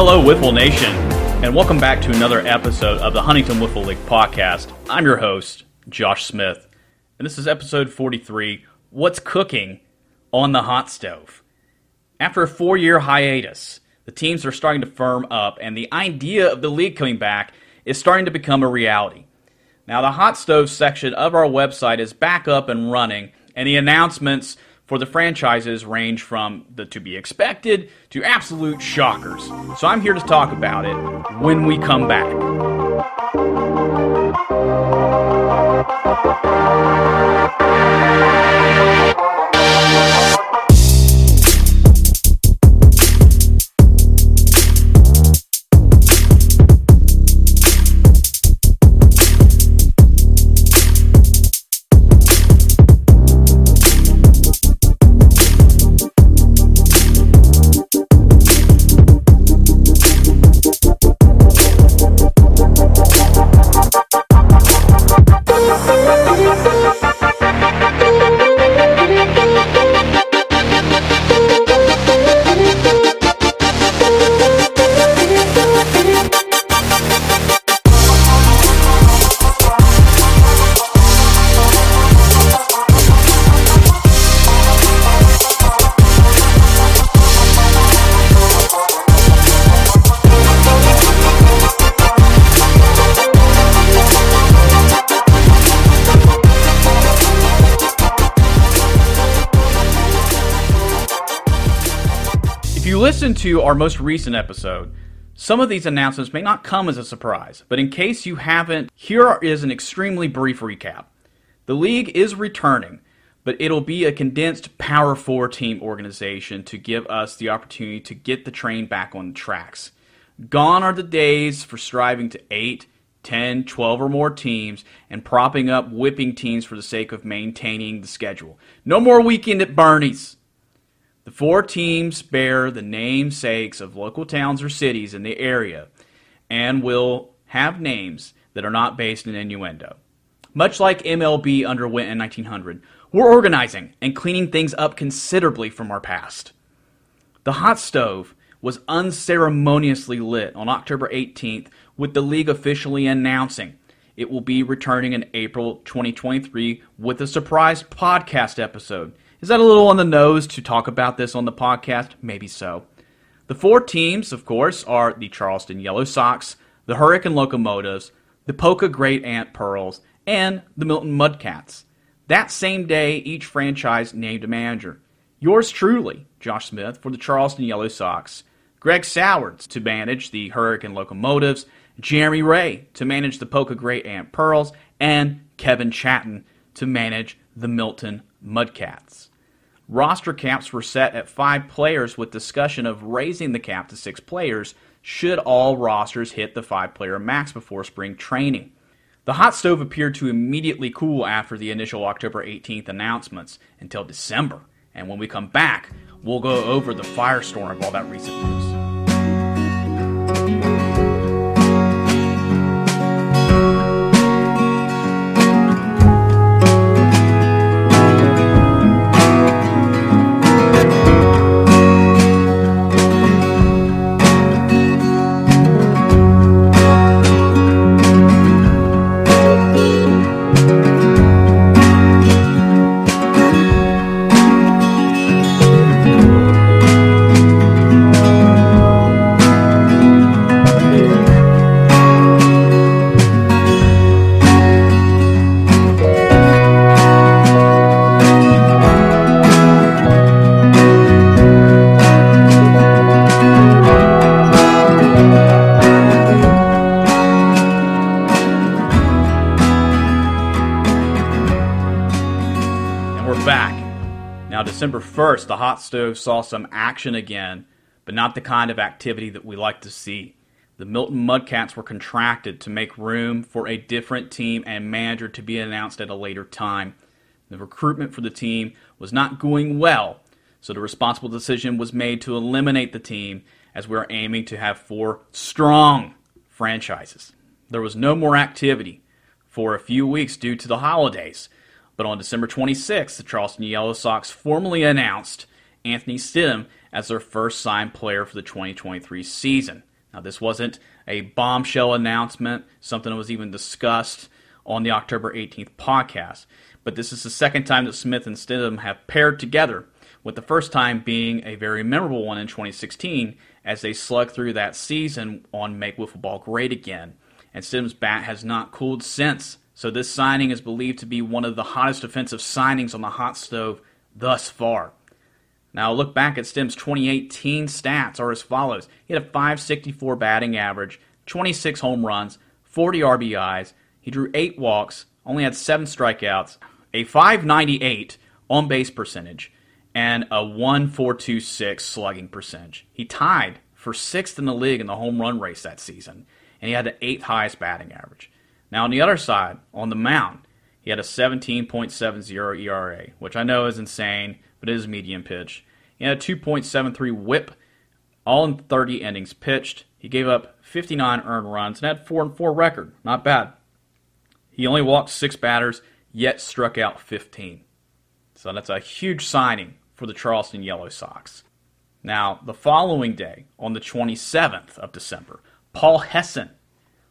Hello, Wiffle Nation, and welcome back to another episode of the Huntington Wiffle League podcast. I'm your host, Josh Smith, and this is episode 43 What's Cooking on the Hot Stove? After a four year hiatus, the teams are starting to firm up, and the idea of the league coming back is starting to become a reality. Now, the hot stove section of our website is back up and running, and the announcements for the franchises range from the to be expected to absolute shockers. So I'm here to talk about it when we come back. You listen to our most recent episode, some of these announcements may not come as a surprise, but in case you haven't, here is an extremely brief recap. The league is returning, but it'll be a condensed Power 4 team organization to give us the opportunity to get the train back on the tracks. Gone are the days for striving to 8, 10, 12 or more teams and propping up whipping teams for the sake of maintaining the schedule. No more weekend at Bernie's. The four teams bear the namesakes of local towns or cities in the area and will have names that are not based in innuendo. Much like MLB underwent in 1900, we're organizing and cleaning things up considerably from our past. The hot stove was unceremoniously lit on October 18th with the league officially announcing it will be returning in April 2023 with a surprise podcast episode. Is that a little on the nose to talk about this on the podcast? Maybe so. The four teams, of course, are the Charleston Yellow Sox, the Hurricane Locomotives, the Poca Great Ant Pearls, and the Milton Mudcats. That same day, each franchise named a manager. Yours truly, Josh Smith, for the Charleston Yellow Sox, Greg Sowards to manage the Hurricane Locomotives, Jeremy Ray to manage the Poca Great Ant Pearls, and Kevin Chatton to manage the Milton Mudcats. Roster caps were set at five players with discussion of raising the cap to six players should all rosters hit the five player max before spring training. The hot stove appeared to immediately cool after the initial October 18th announcements until December. And when we come back, we'll go over the firestorm of all that recent news. December 1st, the hot stove saw some action again, but not the kind of activity that we like to see. The Milton Mudcats were contracted to make room for a different team and manager to be announced at a later time. The recruitment for the team was not going well, so the responsible decision was made to eliminate the team as we are aiming to have four strong franchises. There was no more activity for a few weeks due to the holidays, but on December 26th, the Charleston Yellow Sox formally announced Anthony Stidham as their first signed player for the 2023 season. Now, this wasn't a bombshell announcement, something that was even discussed on the October 18th podcast, but this is the second time that Smith and Stidham have paired together, with the first time being a very memorable one in 2016 as they slug through that season on Make Wiffle Ball Great Again. And Stidham's bat has not cooled since, so this signing is believed to be one of the hottest offensive signings on the hot stove thus far. Now, look back at Stidham's 2018 stats are as follows. He had a 564 batting average, 26 home runs, 40 RBIs. He drew 8 walks, only had 7 strikeouts, a 598 on base percentage, and a 1426 slugging percentage. He tied for sixth in the league in the home run race that season, and he had the eighth highest batting average. Now, on the other side, on the mound, he had a 17.70 ERA, which I know is insane, but it is medium pitch. He had a 2.73 whip, all in 30 innings pitched. He gave up 59 earned runs and had 4 and 4 record. Not bad. He only walked six batters, yet struck out 15. So that's a huge signing for the Charleston Yellow Sox. Now, the following day, on the 27th of December, Paul Hesson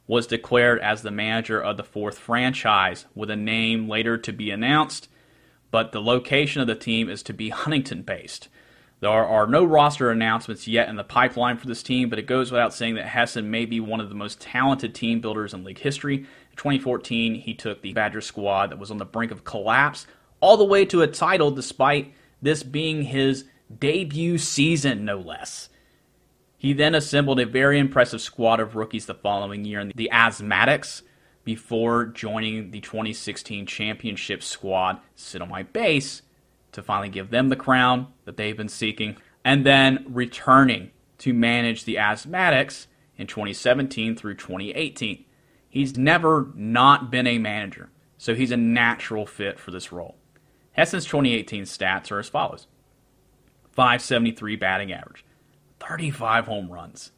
was declared as the manager of the fourth franchise, with a name later to be announced, but the location of the team is to be Huntington based. There are no roster announcements yet in the pipeline for this team, but it goes without saying that Hesson may be one of the most talented team builders in league history. In 2014, he took the Badger squad that was on the brink of collapse all the way to a title, despite this being his debut season, no less. He then assembled a very impressive squad of rookies the following year in the Asthmatics before joining the 2016 championship squad, Sit on My Base, to finally give them the crown that they've been seeking, and then returning to manage the Asthmatics in 2017 through 2018. He's never not been a manager, so he's a natural fit for this role. Hesson's 2018 stats are as follows 573 batting average, 35 home runs,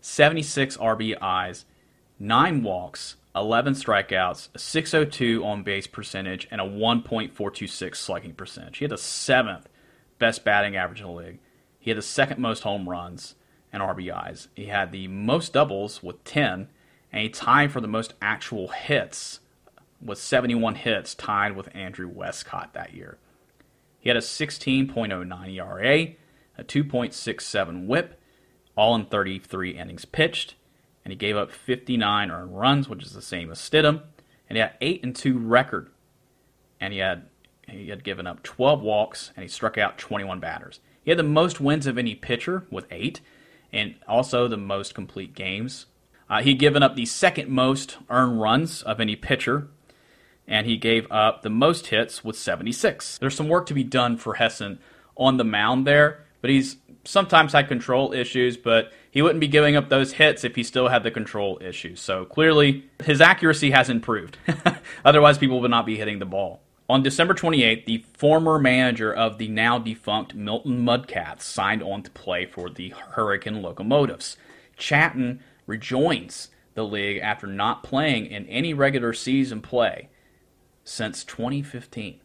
76 RBIs, 9 walks, 11 strikeouts, a 602 on base percentage, and a 1.426 slugging percentage. He had the seventh best batting average in the league. He had the second most home runs and RBIs. He had the most doubles with 10, and he tied for the most actual hits with 71 hits, tied with Andrew Westcott that year. He had a 16.09 ERA, a 2.67 whip, all in 33 innings pitched, and he gave up 59 earned runs, which is the same as Stidham, and he had 8 and 2 record. And he had he had given up 12 walks and he struck out 21 batters. He had the most wins of any pitcher with 8 and also the most complete games. Uh, he'd given up the second most earned runs of any pitcher and he gave up the most hits with 76. There's some work to be done for Hesson on the mound there, but he's sometimes had control issues, but he wouldn't be giving up those hits if he still had the control issues. So clearly, his accuracy has improved. Otherwise, people would not be hitting the ball. On December 28th, the former manager of the now defunct Milton Mudcats signed on to play for the Hurricane Locomotives. Chatton rejoins the league after not playing in any regular season play since 2015.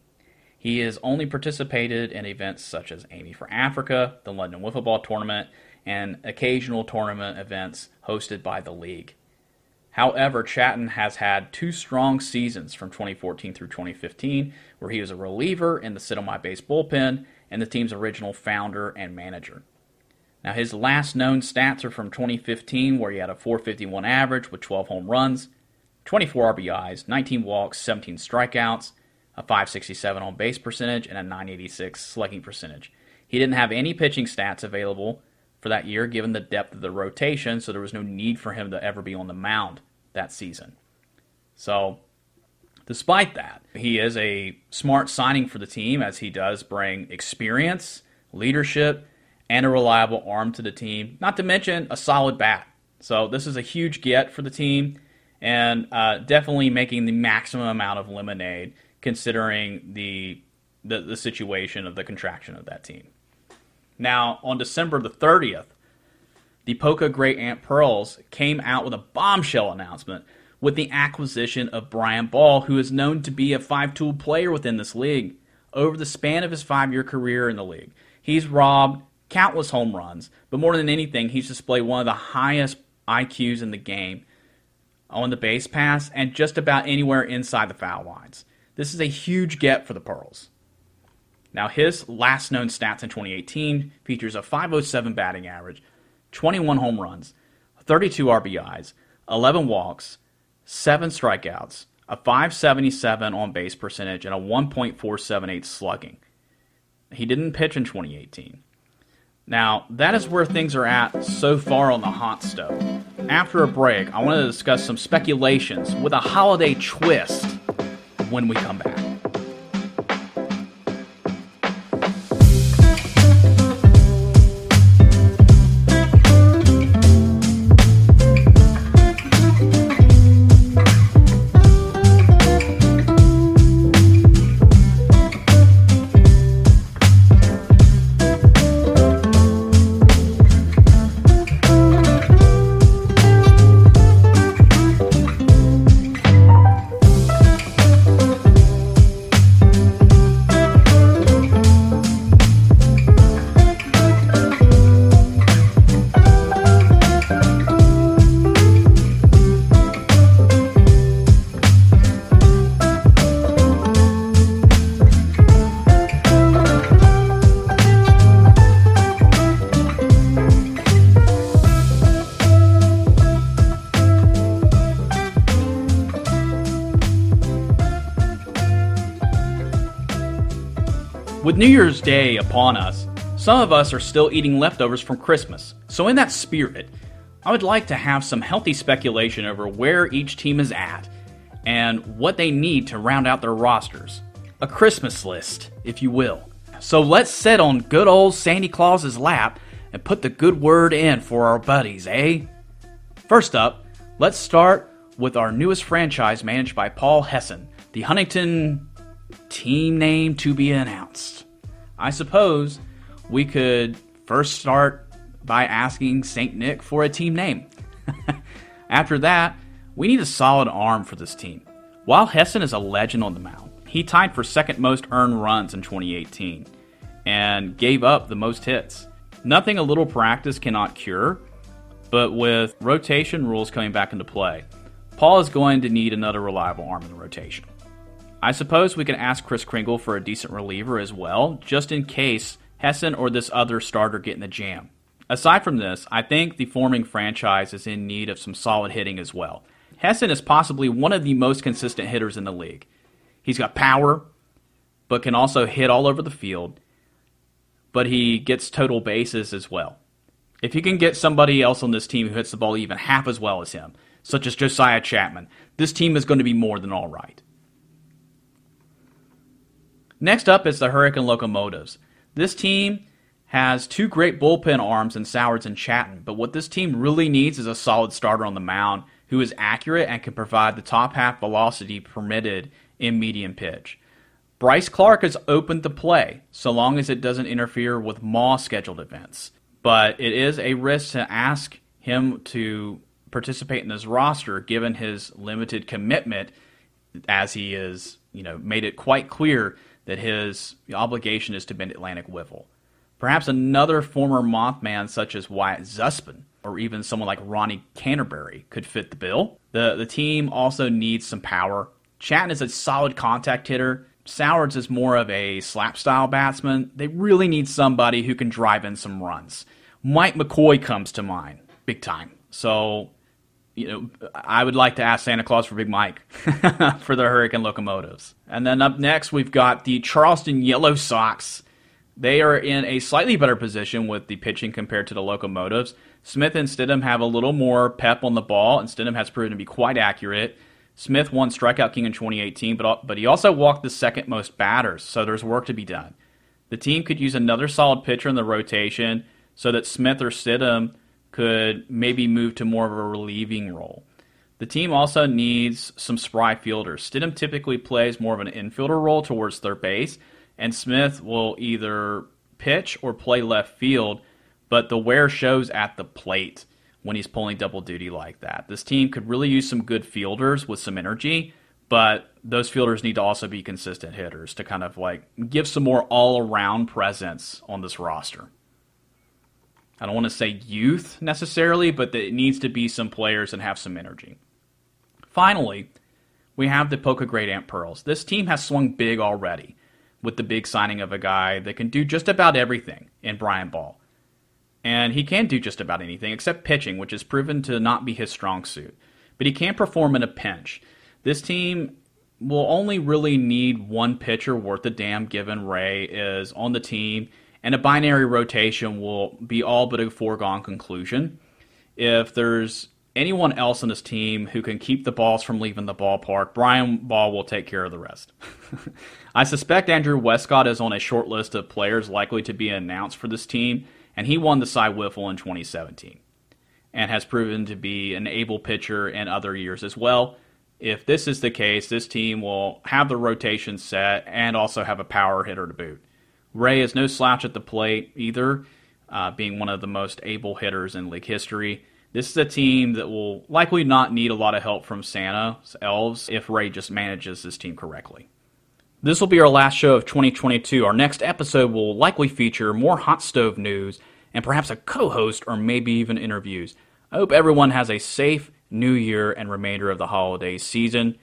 He has only participated in events such as Amy for Africa, the London Wiffle Ball Tournament, and occasional tournament events hosted by the league. However, Chatton has had two strong seasons from 2014 through 2015, where he was a reliever in the sit on my base bullpen and the team's original founder and manager. Now, his last known stats are from 2015, where he had a 451 average with 12 home runs, 24 RBIs, 19 walks, 17 strikeouts, a 567 on base percentage, and a 986 slugging percentage. He didn't have any pitching stats available for that year given the depth of the rotation, so there was no need for him to ever be on the mound that season. So, despite that, he is a smart signing for the team as he does bring experience, leadership, and a reliable arm to the team, not to mention a solid bat. So, this is a huge get for the team and uh, definitely making the maximum amount of lemonade considering the, the, the situation of the contraction of that team. Now, on December the 30th, the Poca Great Aunt Pearls came out with a bombshell announcement with the acquisition of Brian Ball, who is known to be a five tool player within this league. Over the span of his five year career in the league, He's robbed countless home runs, but more than anything, he's displayed one of the highest IQs in the game on the base pass and just about anywhere inside the foul lines. This is a huge get for the Pearls. Now, his last known stats in 2018 features a 507 batting average, 21 home runs, 32 RBIs, 11 walks, 7 strikeouts, a 577 on base percentage, and a 1.478 slugging. He didn't pitch in 2018. Now, that is where things are at so far on the hot stove. After a break, I want to discuss some speculations with a holiday twist when we come back. With New Year's Day upon us, some of us are still eating leftovers from Christmas. So, in that spirit, I would like to have some healthy speculation over where each team is at and what they need to round out their rosters. A Christmas list, if you will. So, let's sit on good old Sandy Claus's lap and put the good word in for our buddies, eh? First up, let's start with our newest franchise managed by Paul Hesson, the Huntington team name to be announced. I suppose we could first start by asking St. Nick for a team name. After that, we need a solid arm for this team. While Hesson is a legend on the mound, he tied for second most earned runs in 2018 and gave up the most hits. Nothing a little practice cannot cure, but with rotation rules coming back into play, Paul is going to need another reliable arm in the rotation. I suppose we can ask Kris Kringle for a decent reliever as well, just in case Hesson or this other starter get in the jam. Aside from this, I think the forming franchise is in need of some solid hitting as well. Hesson is possibly one of the most consistent hitters in the league. He's got power, but can also hit all over the field, but he gets total bases as well. If you can get somebody else on this team who hits the ball even half as well as him, such as Josiah Chapman, this team is going to be more than all right. Next up is the Hurricane Locomotives. This team has two great bullpen arms in Sowards and Chatton, but what this team really needs is a solid starter on the mound who is accurate and can provide the top half velocity permitted in medium pitch. Bryce Clark is open to play so long as it doesn't interfere with MAW scheduled events, but it is a risk to ask him to participate in this roster given his limited commitment as he is, you know, made it quite clear that his obligation is to Mid Atlantic Wiffle. Perhaps another former Mothman such as Wyatt Zuspin or even someone like Ronnie Canterbury could fit the bill. The the team also needs some power. Chatton is a solid contact hitter. Sowards is more of a slap style batsman. They really need somebody who can drive in some runs. Mike McCoy comes to mind, big time. So you know, I would like to ask Santa Claus for Big Mike for the Hurricane Locomotives. And then up next, we've got the Charleston Yellow Sox. They are in a slightly better position with the pitching compared to the Locomotives. Smith and Stidham have a little more pep on the ball, and Stidham has proven to be quite accurate. Smith won Strikeout King in 2018, but, but he also walked the second most batters, so there's work to be done. The team could use another solid pitcher in the rotation so that Smith or Stidham – could maybe move to more of a relieving role. The team also needs some spry fielders. Stidham typically plays more of an infielder role towards third base, and Smith will either pitch or play left field, but the wear shows at the plate when he's pulling double duty like that. This team could really use some good fielders with some energy, but those fielders need to also be consistent hitters to kind of like give some more all around presence on this roster. I don't want to say youth necessarily, but it needs to be some players and have some energy. Finally, we have the Poca Great Ant Pearls. This team has swung big already with the big signing of a guy that can do just about everything in Brian Ball. And he can do just about anything except pitching, which has proven to not be his strong suit. But he can perform in a pinch. This team will only really need one pitcher worth a damn given Ray is on the team, and a binary rotation will be all but a foregone conclusion. If there's anyone else on this team who can keep the balls from leaving the ballpark, Brian Ball will take care of the rest. I suspect Andrew Westcott is on a short list of players likely to be announced for this team, and he won the Cy Wiffle in 2017 and has proven to be an able pitcher in other years as well if this is the case, this team will have the rotation set and also have a power hitter to boot. Ray is no slouch at the plate either, uh, being one of the most able hitters in league history. This is a team that will likely not need a lot of help from Santa's elves if Ray just manages this team correctly. This will be our last show of 2022. Our next episode will likely feature more hot stove news and perhaps a co host or maybe even interviews. I hope everyone has a safe New Year and remainder of the holiday season.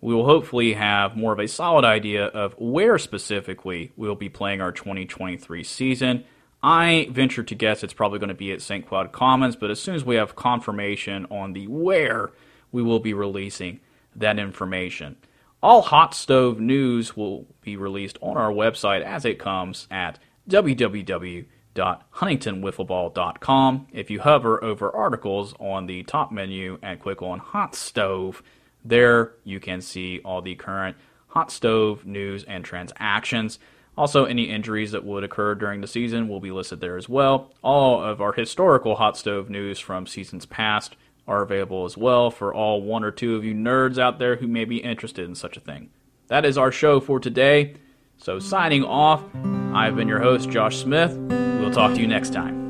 We will hopefully have more of a solid idea of where specifically we'll be playing our 2023 season. I venture to guess it's probably going to be at St. Cloud Commons, but as soon as we have confirmation on the where, we will be releasing that information. All hot stove news will be released on our website as it comes at www www.huntingtonwiffleball.com. If you hover over articles on the top menu and click on Hot Stove, there you can see all the current hot stove news and transactions. Also, any injuries that would occur during the season will be listed there as well. All of our historical hot stove news from seasons past are available as well for all one or two of you nerds out there who may be interested in such a thing. That is our show for today. So, signing off, I've been your host, Josh Smith. We'll talk to you next time.